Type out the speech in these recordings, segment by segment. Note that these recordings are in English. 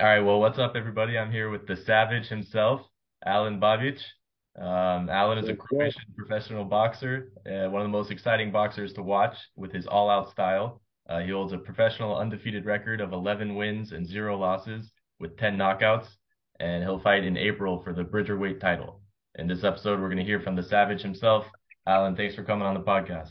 All right, well, what's up, everybody? I'm here with the Savage himself, Alen Babić. Um, Alen is a Croatian professional boxer, uh, one of the most exciting boxers to watch with his all-out style. Uh, he holds a professional undefeated record of 11 wins and zero losses with 10 knockouts, and he'll fight in April for the Bridgerweight title. In this episode, we're going to hear from the Savage himself. Alen, thanks for coming on the podcast.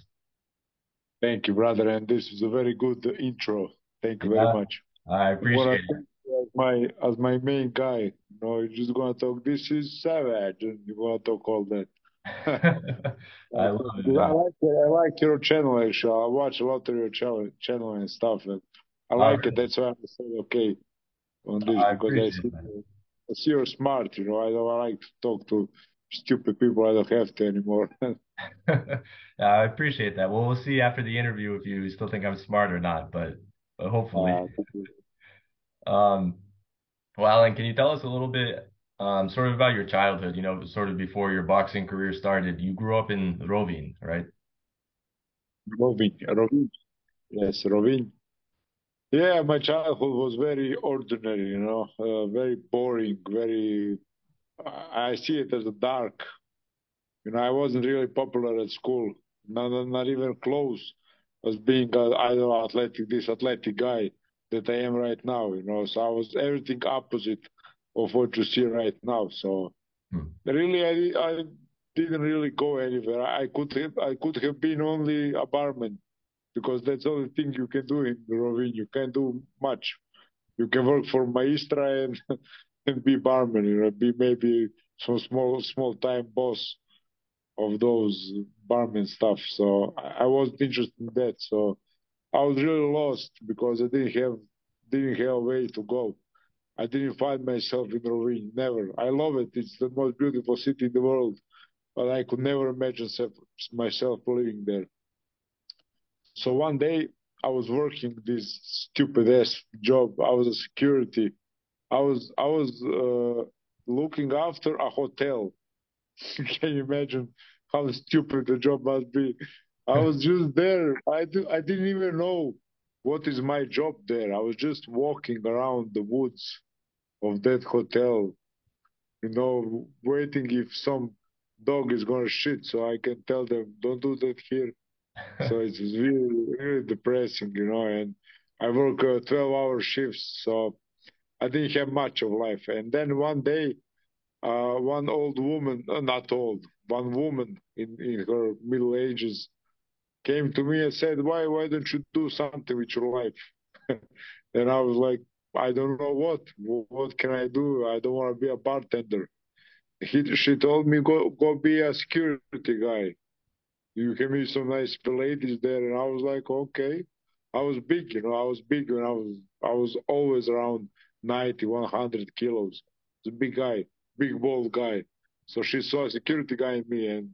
Thank you, brother, and this is a very good intro. Thank you very much. I appreciate it as my as my main guy. You know, you're just gonna talk. This is savage, and you're gonna talk all that. I love it. I like it. I like your channel actually. I watch a lot of your channel, channel and stuff, and I like it. That's why I said okay on this I because I see, I see you're smart. You know, I don't like to talk to stupid people. I don't have to anymore. I appreciate that. Well, we'll see after the interview if you still think I'm smart or not, but but hopefully. Uh, Um, well, Alen, can you tell us a little bit, um, sort of about your childhood, you know, sort of before your boxing career started? You grew up in Rovinj, right? Rovinj, Rovinj, yes, Rovinj. Yeah, my childhood was very ordinary, you know, uh, very boring, very. I I see it as a dark. You know, I wasn't really popular at school, not not even close as being a, I don't know, athletic, this athletic guy that I am right now. You know, so I was everything opposite of what you see right now. So Hmm. really, I I didn't really go anywhere. I could have I could have been only a barman because that's the only thing you can do in Rovinj. You can't do much. You can work for Maistra and and be barman. You know, be maybe some small small time boss of those barman stuff. So I, I wasn't interested in that. So I was really lost because I didn't have didn't have a way to go. I didn't find myself in Rovinj. Never. I love it. It's the most beautiful city in the world, but I could never imagine self, myself living there. So one day I was working this stupid ass job. I was a security. I was I was uh, looking after a hotel. Can you imagine how stupid the job must be? I was just there. I do, I didn't even know what is my job there. I was just walking around the woods of that hotel, you know, waiting if some dog is gonna shit, so I can tell them don't do that here. So it's really really depressing, you know. And I work uh, 12-hour shifts, so I didn't have much of life. And then one day, uh, one old woman, uh, not old, one woman in, in her middle ages came to me and said, "Why why don't you do something with your life?" and I was like, "I don't know what. What can I do? I don't want to be a bartender." He, she told me, "Go go be a security guy. You can meet some nice ladies there." And I was like, "Okay." I was big, you know. I was big when I was I was always around 90, 100 kilos. It's a big guy, big bald guy. So she saw a security guy in me, and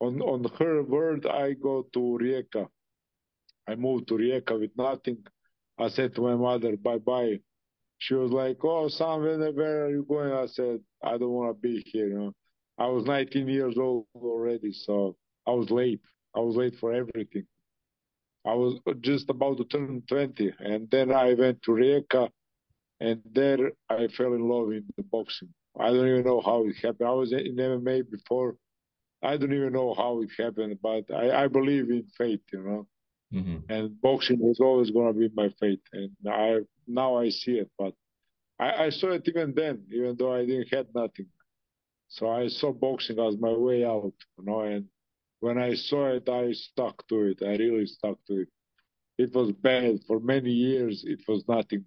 on on her word, I go to Rijeka. I moved to Rijeka with nothing. I said to my mother, bye bye. She was like, oh, where, where are you going? I said, I don't want to be here. You know, I was 19 years old already, so I was late. I was late for everything. I was just about to turn 20, and then I went to Rijeka, and there I fell in love in the boxing. I don't even know how it happened. I was in MMA before. I don't even know how it happened, but I, I believe in fate, you know. hmm And boxing was always going to be my fate, and I now I see it. But I, I saw it even then, even though I didn't have nothing. So I saw boxing as my way out, you know. And when I saw it, I stuck to it. I really stuck to it. It was bad for many years. It was nothing.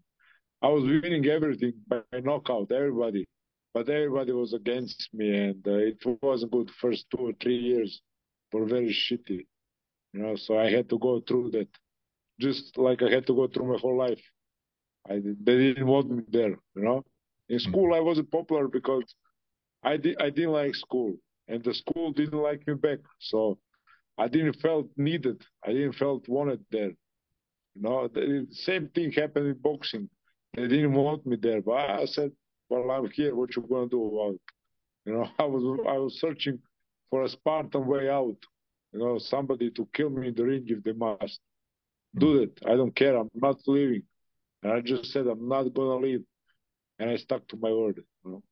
I was winning everything by knockout, everybody, but everybody was against me, and uh, it wasn't good. First two or three years were very shitty, you know. So I had to go through that, just like I had to go through my whole life. I they didn't want me there, you know. In school, I wasn't popular because I did I didn't like school, and the school didn't like me back. So I didn't felt needed. I didn't felt wanted there. You know, the same thing happened in boxing. They didn't want me there, but I said, "Well, I'm here. What you gonna do about it?" You know, I was I was searching for a Spartan way out. You know, somebody to kill me in the ring if they must. Do mm-hmm. it. I don't care. I'm not leaving. And I just said I'm not gonna leave. and I stuck to my word. You know?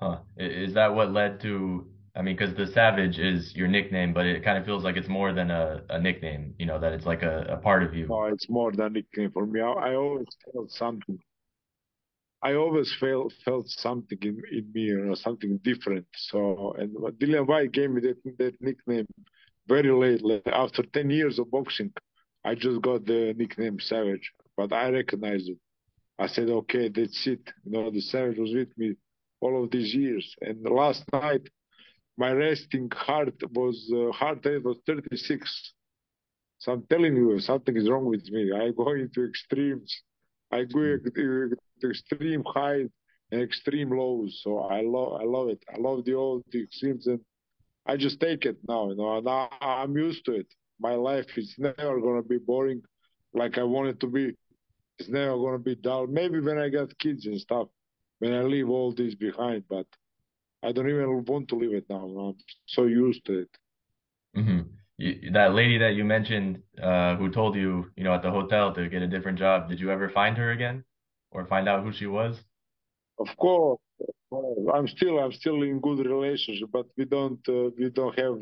Huh. Is that what led to? I mean, because the Savage is your nickname, but it kind of feels like it's more than a, a nickname. You know, that it's like a, a part of you. No, it's more than a nickname for me. I, I always felt something. I always felt felt something in, in me, you know, something different. So, and Dillian Whyte gave me that that nickname very late, like after ten years of boxing. I just got the nickname Savage, but I recognized it. I said, okay, that's it. You know, the Savage was with me all of these years. And last night, my resting heart was uh, heart rate was 36. So I'm telling you, something is wrong with me. I go into extremes. I into extreme highs and extreme lows. So I love, I love it. I love the old the extremes, and I just take it now. You know, now I'm used to it. My life is never gonna be boring, like I want it to be. It's never gonna be dull. Maybe when I got kids and stuff, when I leave all this behind, but I don't even want to leave it now. I'm so used to it. Mm-hmm. You, that lady that you mentioned, uh, who told you, you know, at the hotel to get a different job, did you ever find her again, or find out who she was? Of course, I'm still I'm still in good relationship, but we don't uh, we don't have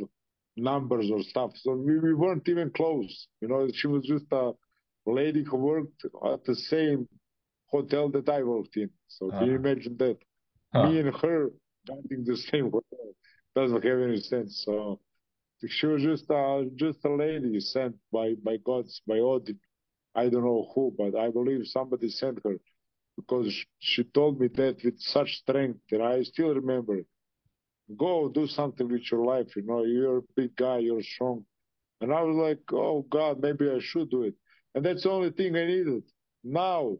numbers or stuff, so we, we weren't even close. You know, she was just a lady who worked at the same hotel that I worked in. So uh-huh. can you imagine that? Huh. Me and her renting the same hotel doesn't have any sense. So she was just uh, just a lady sent by by God's by Odin. I don't know who, but I believe somebody sent her because she told me that with such strength that I still remember. Go do something with your life. You know, you're a big guy, you're strong. And I was like, oh God, maybe I should do it. And that's the only thing I needed. Now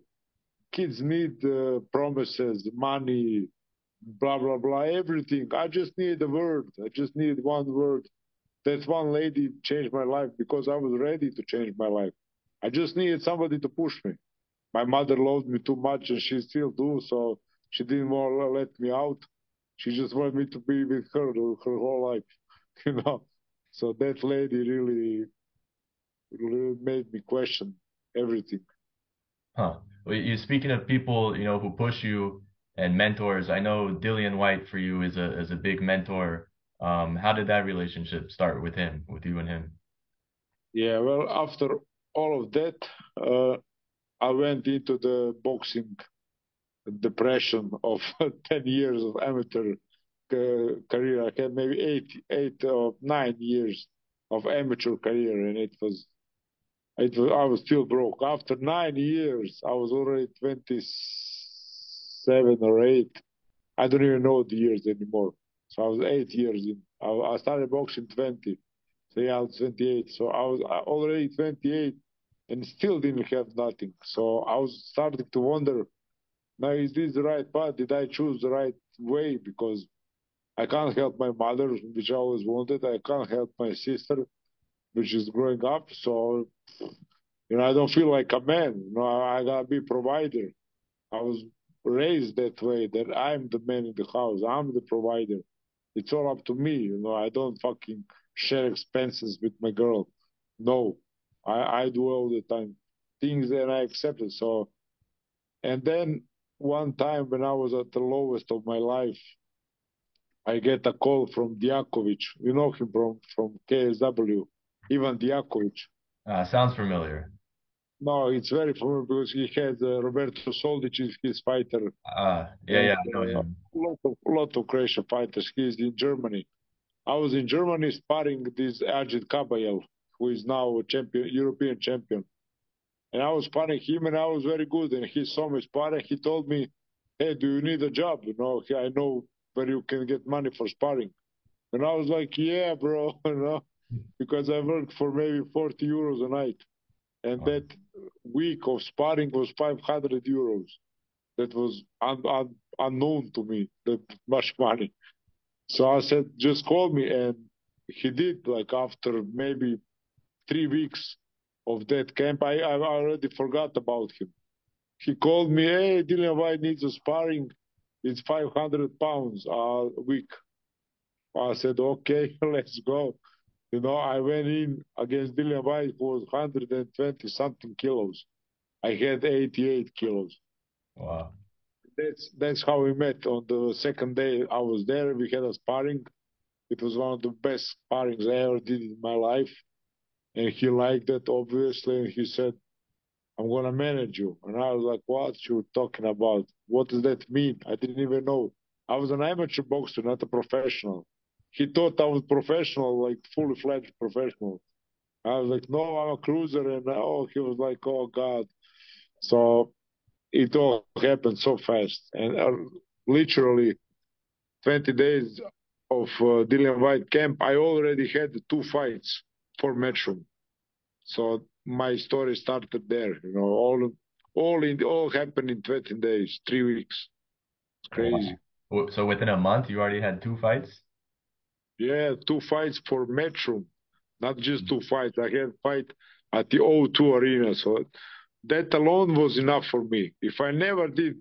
kids need uh, promises, money, blah blah blah, everything. I just need a word. I just need one word. That one lady changed my life because I was ready to change my life. I just needed somebody to push me. My mother loved me too much, and she still do. So she didn't want to let me out. She just wanted me to be with her her whole life, you know. So that lady really, really made me question everything. Huh. Well, you speaking of people, you know, who push you and mentors. I know Dillian Whyte for you is a is a big mentor. Um, how did that relationship start with him, with you and him? Yeah, well, after all of that, uh, I went into the boxing depression of 10 years of amateur uh, career. I had maybe eight, eight or nine years of amateur career, and it was it was, I was still broke. After nine years, I was already 27 or 8. I don't even know the years anymore. So I was eight years in. I, started boxing 20. So yeah, I was 28. So I was already 28 and still didn't have nothing. So I was starting to wonder, now is this the right path? Did I choose the right way? Because I can't help my mother, which I always wanted. I can't help my sister, which is growing up. So, you know, I don't feel like a man. You know, I, I gotta be provider. I was raised that way that I'm the man in the house. I'm the provider. It's all up to me. You know, I don't fucking share expenses with my girl. No, I, I do all the time things and I accept it. So, and then one time when I was at the lowest of my life, I get a call from Dijakovic. You know him from from KSW. Ivan Dijakovic. Uh, sounds familiar. No, it's very familiar because he had uh, Roberto Soldic is his fighter. Uh, yeah, yeah, I know him. A lot of, lot of Croatian fighters. He's in Germany. I was in Germany sparring this Agit Kabayel, who is now a champion, European champion. And I was sparring him, and I was very good. And he saw me sparring. He told me, "Hey, do you need a job? You know, I know where you can get money for sparring." And I was like, "Yeah, bro," you know because I worked for maybe 40 euros a night. And that week of sparring was 500 euros. That was un- un- unknown to me, that much money. So I said, just call me. And he did, like after maybe three weeks of that camp, I, I already forgot about him. He called me, hey, Dillian Whyte needs a sparring. It's 500 pounds a week. I said, okay, let's go. You know, I went in against Dillian Whyte, who was 120 something kilos. I had 88 kilos. Wow. that's that's how we met. On the second day I was there, we had a sparring. It was one of the best sparrings I ever did in my life. And he liked it, obviously, and he said, I'm gonna manage you. And I was like, What you talking about? What does that mean? I didn't even know. I was an amateur boxer, not a professional. He thought I was professional, like fully fledged professional. I was like, No, I'm a cruiser, and oh, he was like, Oh God. So it all happened so fast, and uh, literally 20 days of uh, Dillian Whyte camp, I already had two fights for Matchroom. So my story started there. You know, all all in all happened in 20 days, three weeks. It's crazy. Wow. So within a month, you already had two fights. Yeah, two fights for Matchroom, not just two fights. I had fight at the O2 arena, so that alone was enough for me. If I never did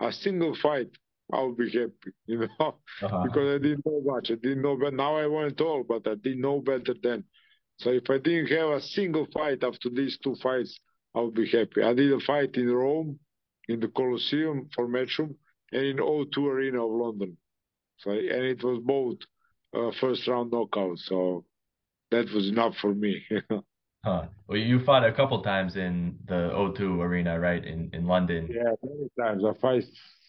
a single fight, I would be happy, you know, uh-huh. because I didn't know much. I didn't know, but now I went all, but I didn't know better then. So if I didn't have a single fight after these two fights, I would be happy. I did a fight in Rome, in the Colosseum for Matchroom, and in O2 Arena of London. So and it was both uh, first round knockout. So that was enough for me. huh. Well, you fought a couple times in the O2 Arena, right? In in London. Yeah, many times. I fight,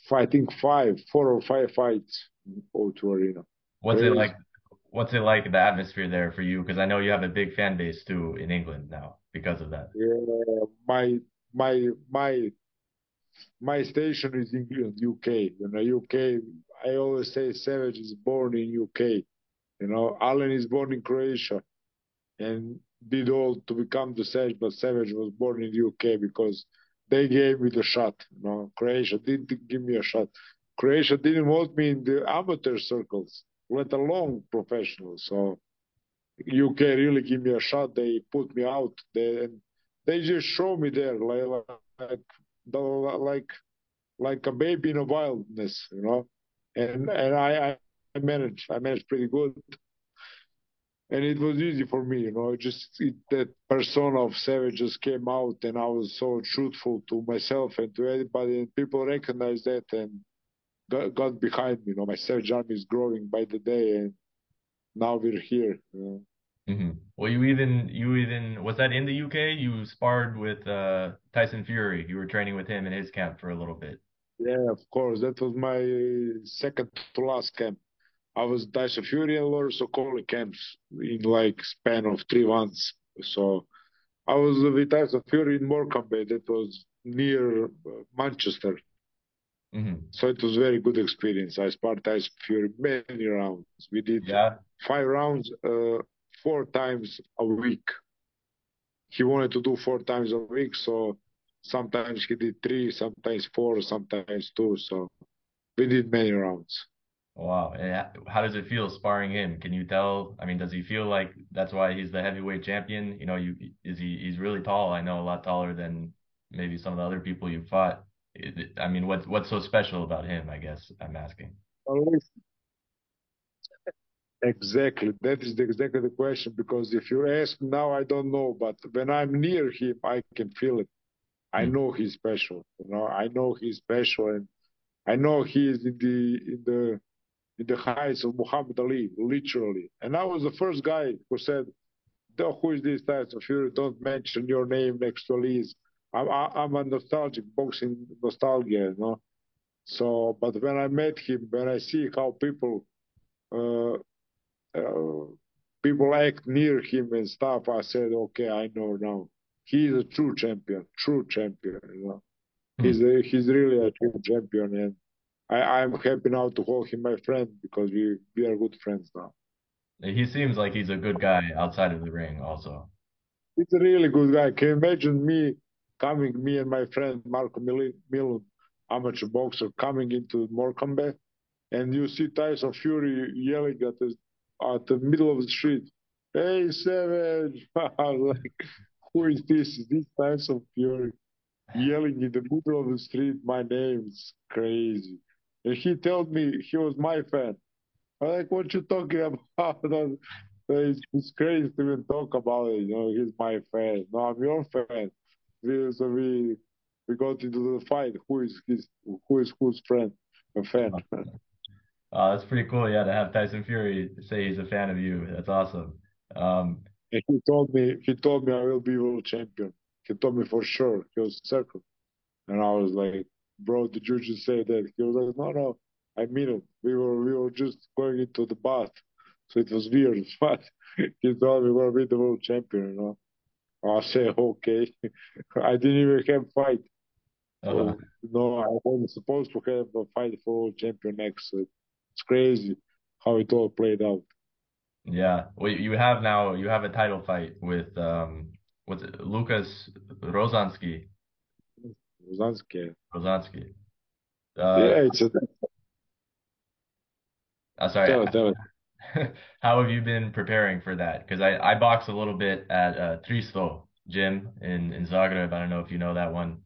fighting five, four or five fights in O2 Arena. What's it like what's it like the atmosphere there for you? Because I know you have a big fan base too in England now because of that. Yeah, my my my my station is England, UK. You know, UK. I always say Savage is born in UK. You know, Alen is born in Croatia, and did all to become the Savage, but Savage was born in the UK because they gave me the shot. You know, Croatia didn't give me a shot. Croatia didn't want me in the amateur circles let alone professional. So UK really give me a shot. They put me out. And they just show me there like like like like a baby in a wilderness, you know. And and I I managed I managed pretty good. And it was easy for me, you know. Just it, that persona of Savage just came out, and I was so truthful to myself and to everybody, and people recognized that, and got, got behind me. You know, my Savage army is growing by the day, and now we're here. You know? Mm-hmm. Well, you even you even was that in the UK? You sparred with uh, Tyson Fury. You were training with him in his camp for a little bit. Yeah, of course. That was my second to last camp. I was Tyson Fury and Lawrence Okolie camps in like span of three months. So I was with Tyson Fury in Morecambe. That was near uh, Manchester. Mm-hmm. So it was very good experience. I sparred Tyson Fury many rounds. We did yeah. five rounds, uh, four times a week. He wanted to do four times a week, so sometimes he did three, sometimes four, sometimes two. So we did many rounds. Wow. how does it feel sparring him? Can you tell? I mean, does he feel like that's why he's the heavyweight champion? You know, you is he he's really tall. I know a lot taller than maybe some of the other people you fought. I mean, what's what's so special about him? I guess I'm asking. Exactly. That is exactly the question. Because if you ask now, I don't know. But when I'm near him, I can feel it. I mm. know he's special. You know, I know he's special, and I know he is in the in the in the heights of Muhammad Ali, literally. And I was the first guy who said, "Who is this Tyson Fury? Don't mention your name next to Ali's." I'm, I'm a nostalgic boxing nostalgia, you know. So, but when I met him, when I see how people, uh, uh, people act near him and stuff, I said, okay, I know now. He's a true champion, true champion. You know, mm-hmm. he's a, he's really a true champion, and I, I'm happy now to call him my friend because we we are good friends now. He seems like he's a good guy outside of the ring, also. He's a really good guy. Can you imagine me coming, me and my friend Marco Milun, amateur boxer, coming into Morecambe, and you see Tyson Fury yelling at the at the middle of the street, "Hey, Savage!" Like, "Who is this? Is this Tyson Fury?" Yelling in the middle of the street, my name is crazy. And he told me he was my fan. I'm like, what you talking about? It's, it's crazy to even talk about it. You know, he's my fan. No, I'm your fan we so we we got into the fight. Who is his? Who is whose friend? A fan. Uh, that's pretty cool. Yeah, to have Tyson Fury say he's a fan of you. That's awesome. Um, and he told me he told me I will be world champion. He told me for sure. He was circle, and I was like, bro, did you just say that? He was like, no, no, I mean it. We were we were just going into the bath, so it was weird. But he told me we're the world champion. You know, I say okay. I didn't even have fight. Uh-huh. No, I wasn't supposed to have a fight for world champion next. It's crazy how it all played out. Yeah, well, you have now you have a title fight with um, what's it, Lucas Rozanski. Rozanski. Rozanski. Uh, yeah, it's a. I'm sorry. Tell it, tell it. How have you been preparing for that? Because I I box a little bit at uh, Tristo gym in in Zagreb. I don't know if you know that one.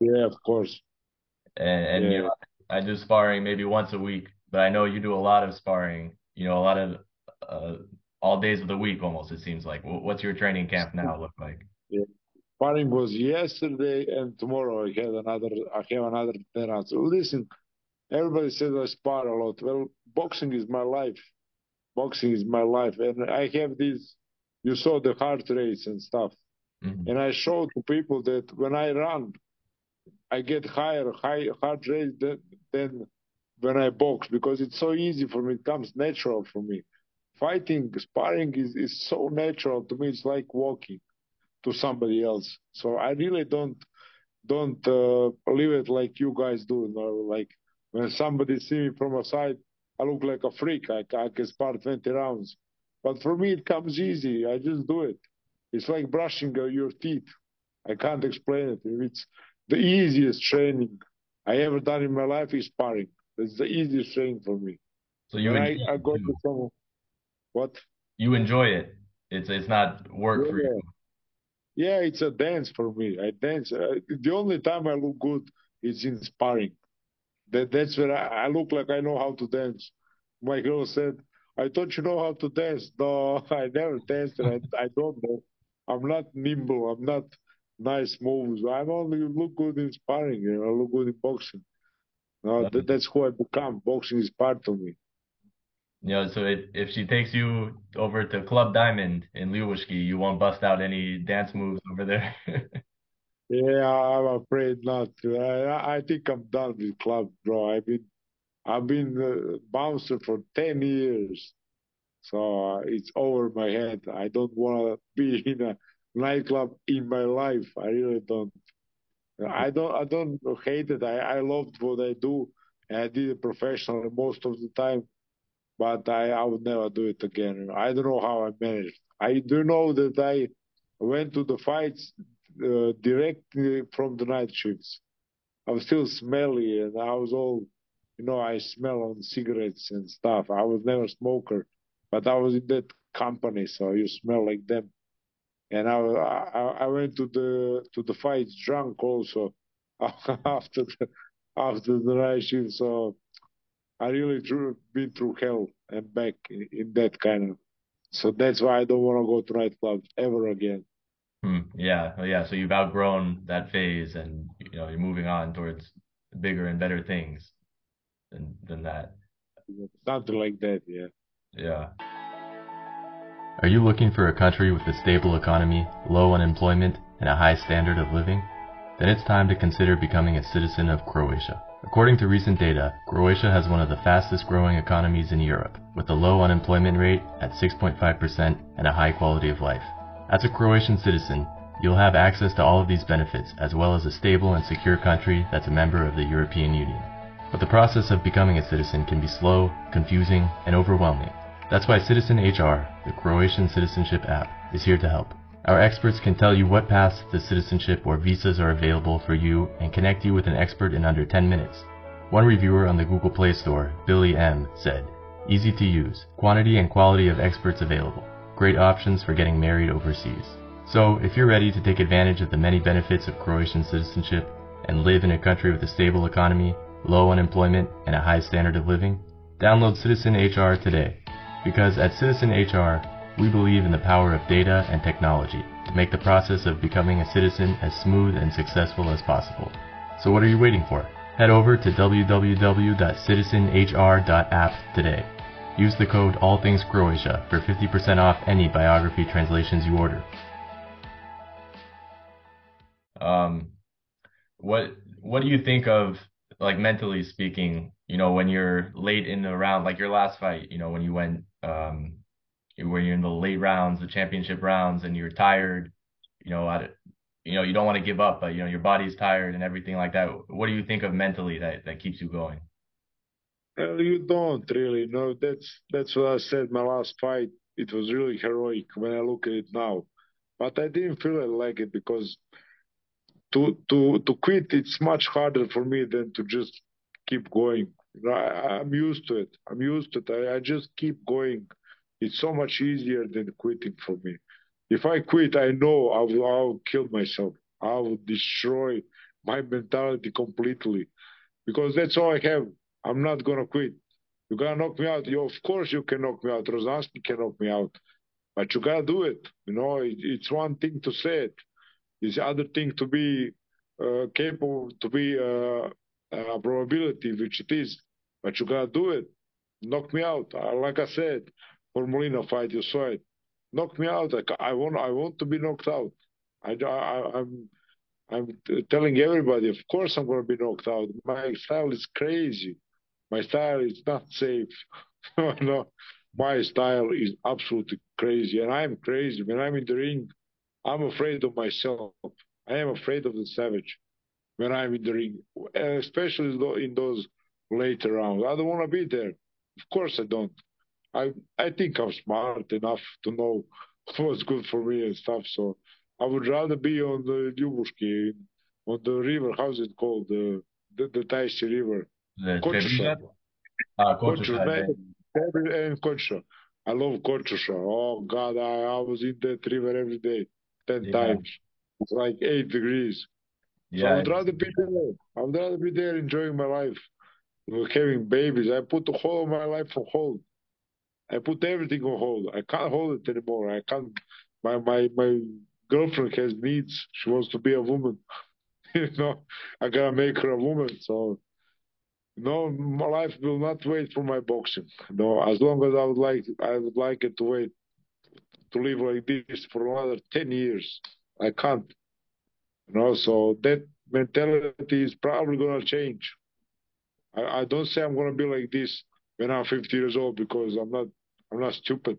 Yeah, of course. And, and yeah. you know, I do sparring maybe once a week, but I know you do a lot of sparring. You know, a lot of uh, all days of the week almost. It seems like. What's your training camp now look like? Yeah. Sparring was yesterday and tomorrow. I had another. I have another ten rounds. Listen, everybody says I spar a lot. Well, boxing is my life. Boxing is my life, and I have this. You saw the heart rates and stuff, mm-hmm. and I show to people that when I run, I get higher high heart rate than, than when I box because it's so easy for me. It comes natural for me. Fighting, sparring is, is so natural to me. It's like walking to somebody else. So I really don't don't uh, live it like you guys do. You know? Like when somebody see me from a side, I look like a freak. I, I can spar 20 rounds. But for me, it comes easy. I just do it. It's like brushing uh, your teeth. I can't explain it. It's the easiest training I ever done in my life is sparring. It's the easiest training for me. So you I, I go to some what? You enjoy it. It's it's not work yeah. for you. Yeah, it's a dance for me. I dance. Uh, the only time I look good is in sparring. That that's where I, I look like I know how to dance. My girl said, "I thought you know how to dance." No, I never danced. I I don't know. I'm not nimble. I'm not nice moves. I only look good in sparring. You know, I look good in boxing. No, that, that's who I become. Boxing is part of me. You know, so if, if she takes you over to Club Diamond in Ljubuški, you won't bust out any dance moves over there. yeah, I'm afraid not. I, I think I'm done with club, bro. I've been I've been a bouncer for ten years, so uh, it's over my head. I don't want to be in a nightclub in my life. I really don't. I don't. I don't hate it. I I loved what I do. I did it professionally most of the time but I, I would never do it again. I don't know how I managed. I do know that I went to the fights uh, directly from the night shifts. I was still smelly and I was all, you know, I smell on cigarettes and stuff. I was never a smoker, but I was in that company, so you smell like them. And I, I, I went to the to the fights drunk also after the after the night shift. So I really drew, been through hell and back in, in, that kind of. So that's why I don't want to go to nightclubs ever again. Hmm. Yeah, yeah. So you've outgrown that phase, and you know you're moving on towards bigger and better things than than that. Something like that, yeah. Yeah. Are you looking for a country with a stable economy, low unemployment, and a high standard of living? Then it's time to consider becoming a citizen of Croatia. According to recent data, Croatia has one of the fastest growing economies in Europe, with a low unemployment rate at 6.5% and a high quality of life. As a Croatian citizen, you'll have access to all of these benefits, as well as a stable and secure country that's a member of the European Union. But the process of becoming a citizen can be slow, confusing, and overwhelming. That's why Citizen HR, the Croatian citizenship app, is here to help. Our experts can tell you what paths to citizenship or visas are available for you and connect you with an expert in under 10 minutes. One reviewer on the Google Play Store, Billy M, said, Easy to use, quantity and quality of experts available, great options for getting married overseas. So, if you're ready to take advantage of the many benefits of Croatian citizenship and live in a country with a stable economy, low unemployment, and a high standard of living, download Citizen HR today. Because at Citizen HR, we believe in the power of data and technology to make the process of becoming a citizen as smooth and successful as possible. So what are you waiting for? Head over to www.citizenhr.app today. Use the code AllThingsCroatia for 50% off any biography translations you order. Um, what what do you think of like mentally speaking? You know, when you're late in the round, like your last fight. You know, when you went um, where you're in the late rounds, the championship rounds, and you're tired. You know, you know you don't want to give up, but you know your body's tired and everything like that. What do you think of mentally that that keeps you going? Well, you don't really. No, that's that's what I said. My last fight, it was really heroic when I look at it now, but I didn't feel it like it because to to to quit it's much harder for me than to just keep going. I, am used to it. I'm used to it. I, I, just keep going. It's so much easier than quitting for me. If I quit, I know I will, I will kill myself. I will destroy my mentality completely because that's all I have. I'm not gonna quit. You're going to knock me out. You, of course, you can knock me out. Rozanski can knock me out, but you gotta do it. You know, it, it's one thing to say it. It's other thing to be uh, capable, to be uh, a probability, which it is. But you gotta do it. Knock me out. Uh, like I said, for Molina fight, you saw it. Knock me out. Like, I want. I want to be knocked out. I, I, I'm. I'm telling everybody. Of course, I'm gonna be knocked out. My style is crazy. My style is not safe. no, my style is absolutely crazy, and I'm crazy. When I'm in the ring, I'm afraid of myself. I am afraid of the savage when I'm in the ring, especially in those later rounds. I don't want to be there. Of course, I don't. I I think I'm smart enough to know what's good for me and stuff. So I would rather be on the Ljubuški, on the river. How's it called? The the, the River. Kočuša. Ah, and Kočuša. I love Kočuša. Oh God, I, I was in that river every day ten yeah. times. It's like eight degrees. Yeah. So I would rather be there. I would rather be there enjoying my life. Having babies. I put the whole of my life on hold. I put everything on hold. I can't hold it anymore. I can't my my my girlfriend has needs. She wants to be a woman. you know, I gotta make her a woman. So no, my life will not wait for my boxing. No, as long as I would like, I would like it to wait to live like this for another 10 years. I can't. You know, so that mentality is probably to change. I, I don't say I'm to be like this when I'm 50 years old because I'm not, I'm not stupid.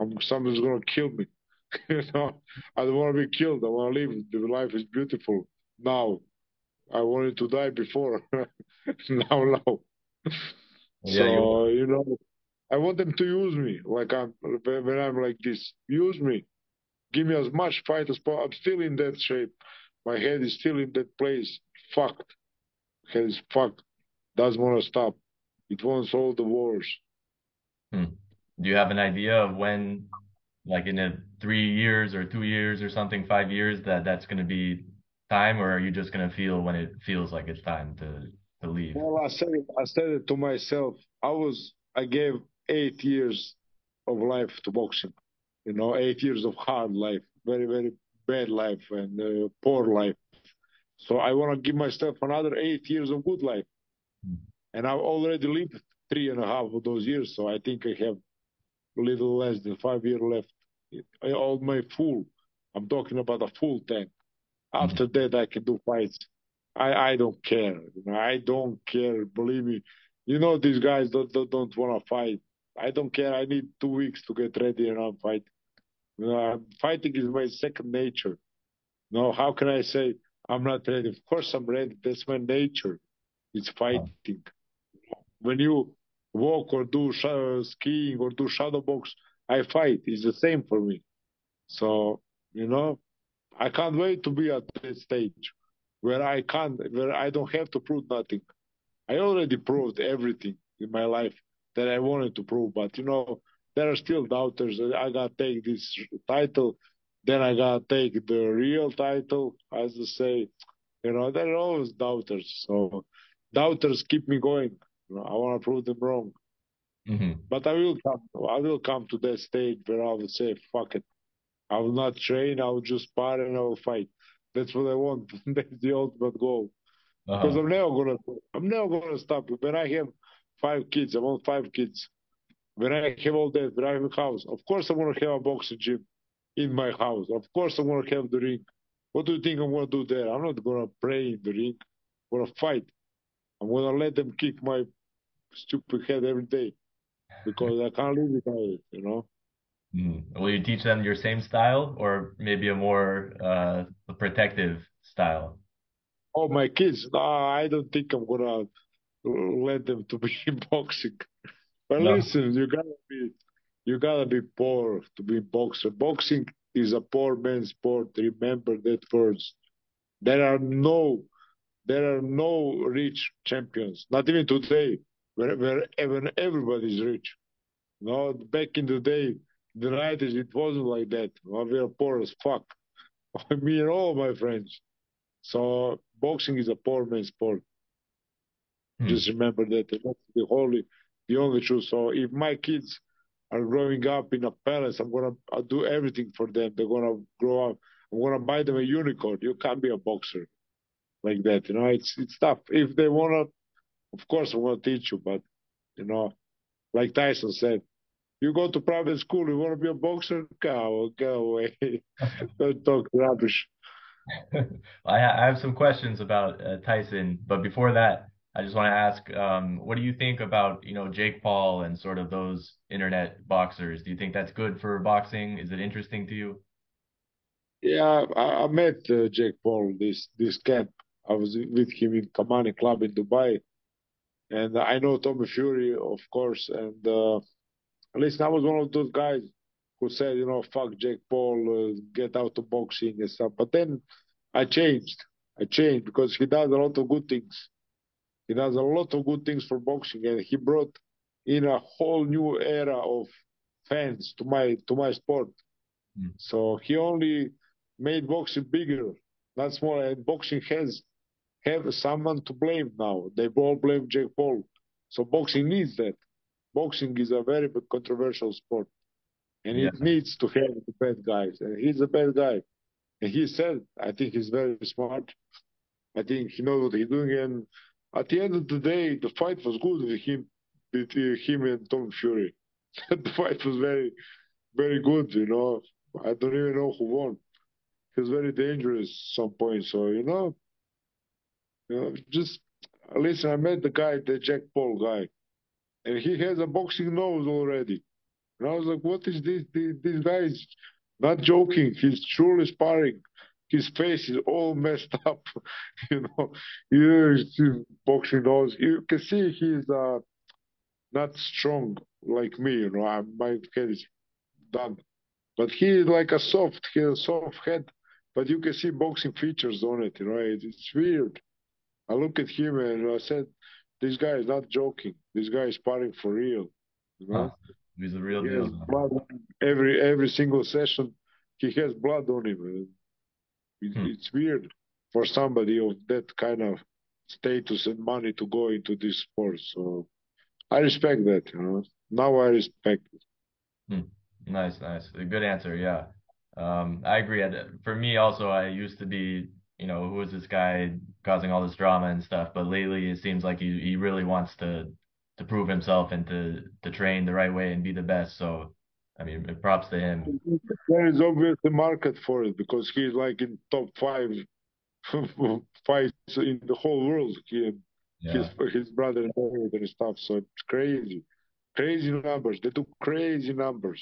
I'm, someone's going to kill me. you know, I don't want to be killed. I want to live. The life is beautiful now. I wanted to die before. now, now. Yeah, so, you know, I want them to use me like I'm when I'm like this. Use me. Give me as much fight as possible. I'm still in that shape. My head is still in that place. Fucked. Head is fucked. Doesn't want to stop. It wants all the wars. Hmm. Do you have an idea of when, like in a three years or two years or something, five years, that that's going to be time, or are you just going to feel when it feels like it's time to to leave? Well, I said it. I said it to myself. I was. I gave eight years of life to boxing. You know, eight years of hard life, very, very bad life and uh, poor life. So I want to give myself another eight years of good life. Mm. And I've already lived three and a half of those years. So I think I have little less than five years left. i all my full, I'm talking about a full tank. After mm. that, I can do fights. I, I don't care. You know, I don't care. Believe me. You know, these guys don't, don't, don't want to fight. I don't care. I need two weeks to get ready and I'm fighting. You know, fighting is my second nature. No, how can I say I'm not ready? Of course I'm ready. That's my nature. It's fighting. When you walk or do sh- uh, skiing or do shadow box, I fight. It's the same for me. So, you know, I can't wait to be at that stage where I can't, where I don't have to prove nothing. I already proved everything in my life that I wanted to prove. But you know, there are still doubters. I gotta take this title, then I gotta take the real title, as to say. You know, there are always doubters. So doubters keep me going. I want to prove them wrong. Mm-hmm. But I will come. I will come to that stage where I will say, "Fuck it." I will not train. I will just spar and I will fight. That's what I want. That's the ultimate goal. because I'm never gonna I'm never gonna stop. When I have five kids, I want five kids. When I have all that, when I have a house, of course I'm gonna have a boxing gym in my house. Of course I'm gonna have the ring. What do you think I'm gonna do there? I'm not gonna pray in the ring. I'm gonna fight. I'm gonna let them kick my stupid head every day because I can't live without it, you know. Mm. Will you teach them your same style or maybe a more uh, protective style? Oh, my kids? No, I don't think I'm gonna let them to be in boxing. But no. listen, you gotta be you gotta be poor to be boxer. Boxing is a poor man's sport. Remember that first. There are no there are no rich champions. Not even today, where, where even everybody's rich. no, back in the day, the 90s, it wasn't like that. we are poor as fuck. Me and all my friends. So boxing is a poor man's sport. Hmm. Just remember that. That's the only, the only truth. So if my kids are growing up in a palace, I'm gonna I'll do everything for them. They're gonna grow up. I'm gonna buy them a unicorn. You can't be a boxer like that. You know, it's it's tough. If they wanna, of course, I'm gonna teach you. But you know, like Tyson said, you go to private school, you want to be a boxer? Go, go away. Don't talk rubbish. I, have some questions about uh, Tyson, but before that, I just want to ask, um, what do you think about you know Jake Paul and sort of those internet boxers? Do you think that's good for boxing? Is it interesting to you? Yeah, I, I met uh, Jake Paul this this camp. I was with him in Kamani Club in Dubai, and I know Tommy Fury, of course, and uh, Listen, I was one of those guys who said, you know, fuck Jake Paul, uh, get out of boxing and stuff. But then I changed. I changed because he does a lot of good things. He does a lot of good things for boxing, and he brought in a whole new era of fans to my to my sport. Mm. So he only made boxing bigger, not smaller. And boxing has have someone to blame now. They all blame Jake Paul. So boxing needs that boxing is a very controversial sport, and yeah. it needs to have the bad guys. And he's a bad guy. And he said, I think he's very smart. I think he knows what he's doing. And at the end of the day, the fight was good with him, between uh, him and Tom Fury. the fight was very, very good. You know, I don't even know who won. He was very dangerous at some point. So you know, you know, just listen. I met the guy, the Jack Paul guy and he has a boxing nose already. And I was like, what is this? This, this guy is not joking. He's truly sparring. His face is all messed up, you know. Yeah, boxing nose. You can see he's uh, not strong like me, you know. I, my head is done, but he's like a soft. He has a soft head, but you can see boxing features on it, you know. it's weird. I look at him and I said, this guy is not joking. This guy is sparring for real. You know? He's a real he deal. Blood every every single session, he has blood on him. It, hmm. It's weird for somebody of that kind of status and money to go into this sport. So I respect that. You know, now I respect it. Hmm. Nice, nice. A good answer. Yeah. Um, I agree. For me, also, I used to be you know, who is this guy causing all this drama and stuff? But lately, it seems like he he really wants to to prove himself and to to train the right way and be the best. So, I mean, props to him. There is obviously market for it because he's like in top five fights in the whole world. He, yeah. his his brother and stuff. So it's crazy, crazy numbers. They do crazy numbers.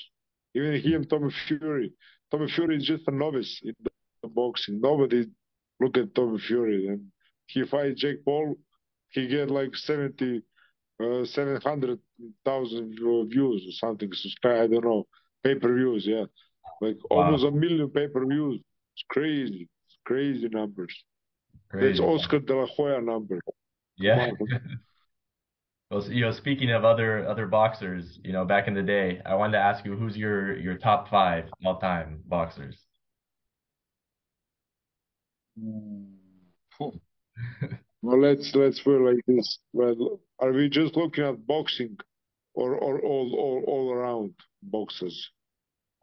Even him, Tommy Fury. Tommy Fury is just a novice in the boxing. Nobody look at Tommy Fury and he fight Jake Paul, he get like 70, uh, 700,000 views or something, subscribe, I don't know, pay-per-views, yeah. Like wow. almost a million pay-per-views. It's crazy. It's crazy numbers. Crazy. That's Oscar De La Hoya number. Yeah. well, you know, speaking of other other boxers, you know, back in the day, I wanted to ask you who's your your top five all time boxers. Well, let's let's put like this. Well, are we just looking at boxing, or or all all all around boxers?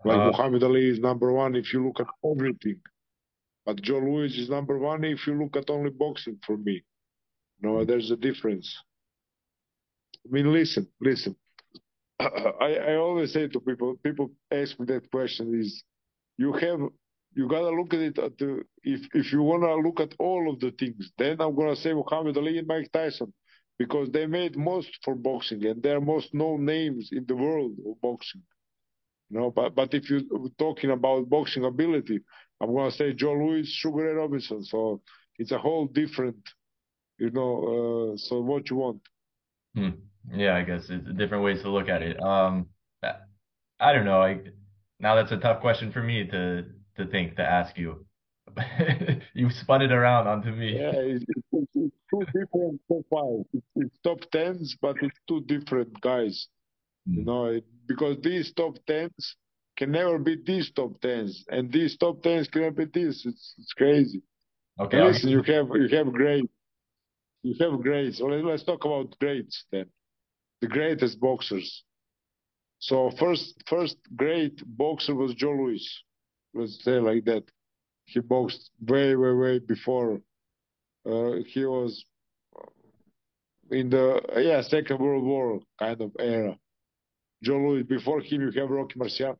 Like uh, Muhammad Ali is number one if you look at everything, but Joe Louis is number one if you look at only boxing for me. No, there's a difference. I mean, listen, listen. I, I always say to people, people ask me that question is, you have, you gotta look at it at the, if, if you wanna look at all of the things, then I'm gonna say Muhammad Ali and Mike Tyson, because they made most for boxing and they're most known names in the world of boxing. You know, but, but if you're talking about boxing ability, I'm gonna say Joe Louis, Sugar Ray Robinson. So it's a whole different, you know, uh, so what you want. Hmm. Yeah, I guess it's different ways to look at it. Um, I don't know. I now that's a tough question for me to to think to ask you. you spun it around onto me. Yeah, it's, it's, it's two different profiles. It's, it's, top tens, but it's two different guys. Mm. You know, because these top tens can never be these top tens, and these top tens cannot be this. It's it's crazy. Okay. Listen, you have you have great, you have greats. Well, let's talk about greats then the greatest boxers. So first first great boxer was Joe Louis. Let's say like that. He boxed way way way before. Uh, he was in the yeah Second World War kind of era. Joe Louis. Before him, you have Rocky Marciano,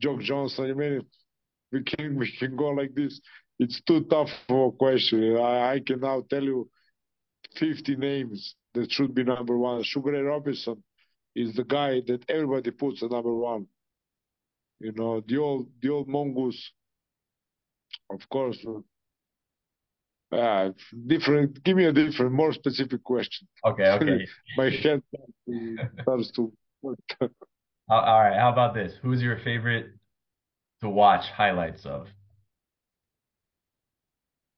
Jock Johnson. I mean, we can we can go like this. It's too tough for a question. I, I can now tell you 50 names that should be number one. Sugar Ray Robinson is the guy that everybody puts at number one. You know, the old the old mongoose, of course. Uh, different. Give me a different, more specific question. Okay, okay. My head starts to. all right. How about this? Who's your favorite to watch highlights of?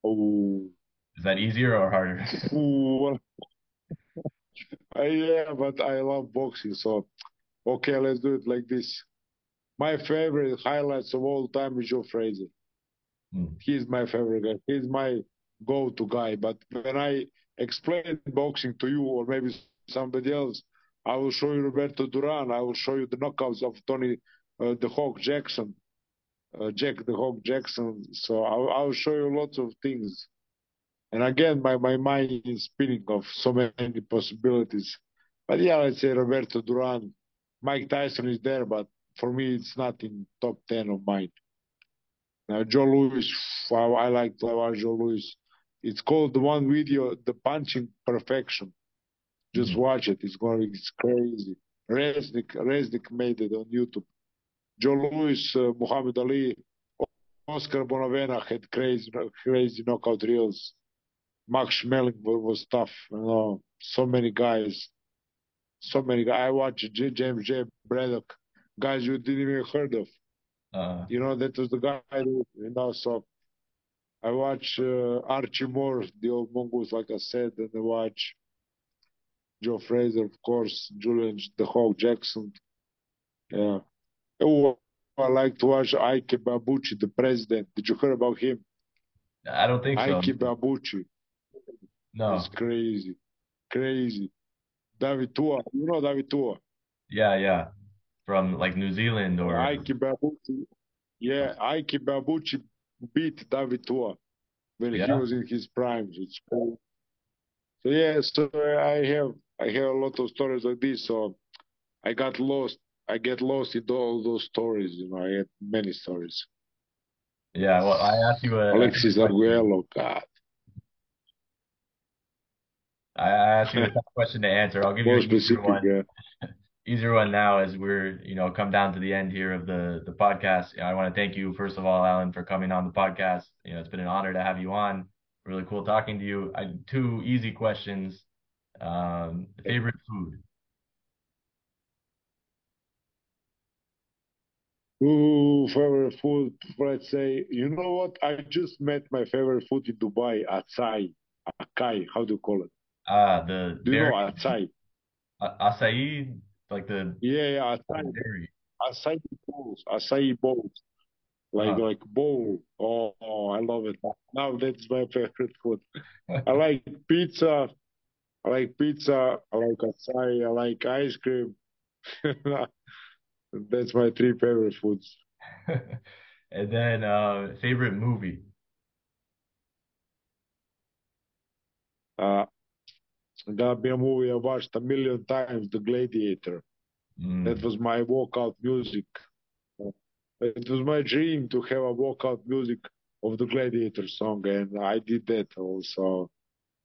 Oh. Is that easier or harder? Uh, yeah, but I love boxing, so okay, let's do it like this. My favorite highlights of all time is Joe Frazier. Mm. He's my favorite guy. He's my go-to guy. But when I explain boxing to you or maybe somebody else, I will show you Roberto Duran. I will show you the knockouts of Tony uh, the Hawk Jackson, uh, Jack the Hawk Jackson. So I'll, I'll show you lots of things. And again, my, my mind is spinning of so many possibilities. But yeah, let's say Roberto Duran, Mike Tyson is there, but for me, it's not in top 10 of mine. Now, Joe Louis, I like to watch Joe Louis. It's called the one video, The Punching Perfection. Just mm-hmm. watch it. It's going, it's crazy. Resnick, Resnick made it on YouTube. Joe Louis, uh, Muhammad Ali, Oscar Bonavena had crazy, crazy knockout reels. Max Schmeling was tough. You know, so many guys, so many guys. I watched J- James J. Braddock, guys you didn't even heard of. Uh, you know, that was the guy. Who, you know, so I watch uh, Archie Moore, the old mongoose, like I said, and I watch Joe Frazier, of course, Julian the Hawk Jackson. Yeah. Oh, I like to watch Ike Ibeabuchi, the president. Did you hear about him? I don't think so. Ike Ibeabuchi. No. It's crazy. Crazy. David Tua. You know David Tua? Yeah, yeah. From like New Zealand or Ike Ibeabuchi. Yeah, Ike Ibeabuchi beat David Tua when yeah. he was in his prime. It's cool. So yeah, so uh, I have I have a lot of stories like this. So I got lost. I get lost in all those stories. You know, I have many stories. Yeah, well, I asked you a Alexis Arguello, God. I asked you a tough question to answer. I'll give you a easier one. Yeah. easier one now as we're, you know, come down to the end here of the the podcast. You know, I want to thank you first of all, Alen, for coming on the podcast. You know, it's been an honor to have you on. Really cool talking to you. I, two easy questions. Um, favorite food. Ooh, favorite food. Let's say, you know what? I just met my favorite food in Dubai, acai, acai. How do you call it? Ah, the Do you know acai? acai, like the Yeah, yeah, acai. dairy. Acai bowls, acai bowls, like Ah, like bowl. Oh, oh, I love it. Now that's my favorite food. I like pizza. I like pizza. I like acai. I like ice cream. That's my three favorite foods. and then uh, favorite movie. Uh, That be a movie I watched a million times, The Gladiator. Mm. That was my walkout music. It was my dream to have a walkout music of the Gladiator song, and I did that also.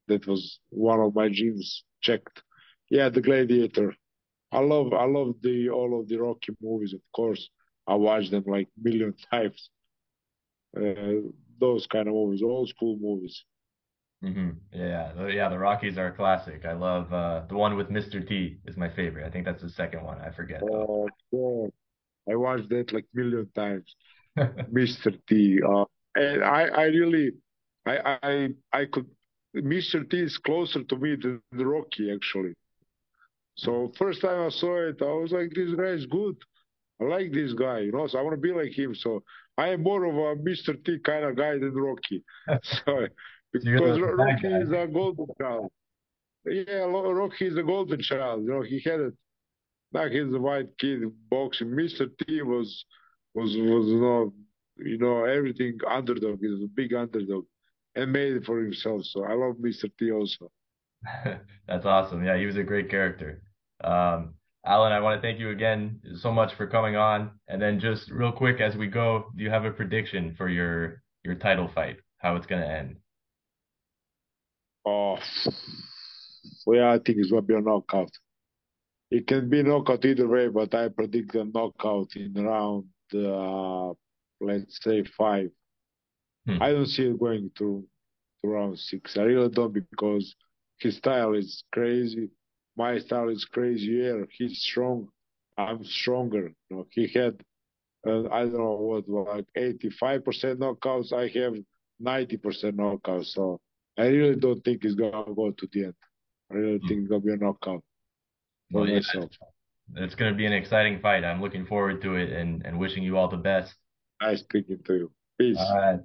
That was one of my dreams checked. Yeah, The Gladiator. I love I love the all of the Rocky movies, of course. I watched them like million times. Uh, those kind of movies, old school movies. Mm-hmm. Yeah, yeah, the Rockies are a classic. I love uh, the one with Mr. T is my favorite. I think that's the second one. I forget. Oh, yeah. I watched that like million times. Mr. T. Uh, and I, I really, I, I, I could. Mr. T is closer to me than the Rocky actually. So first time I saw it, I was like, this guy is good. I like this guy, you know. So I want to be like him. So I am more of a Mr. T kind of guy than Rocky. so because Rocky is a golden child. Yeah, Rocky is a golden child. You know, he had it. Now he's a white kid boxing. Mr. T was was was you know you know everything underdog. He was a big underdog and made it for himself. So I love Mr. T also. That's awesome. Yeah, he was a great character. Um, Alen, I want to thank you again so much for coming on. And then just real quick as we go, do you have a prediction for your your title fight? How it's going to end? Oh, well, I think it's going to be a knockout. It can be knockout either way, but I predict a knockout in round, uh, let's say five. Hmm. I don't see it going to, to round six. I really don't because his style is crazy. My style is crazy. he's strong. I'm stronger. You know, he had, uh, I don't know what, like 85% knockouts. I have 90% knockouts. So I really don't think it's gonna go to the end. I really hmm. think it's gonna be a knockout for well, myself. Yeah, it's gonna be an exciting fight. I'm looking forward to it and, and wishing you all the best. Nice speaking to you. Peace. All right.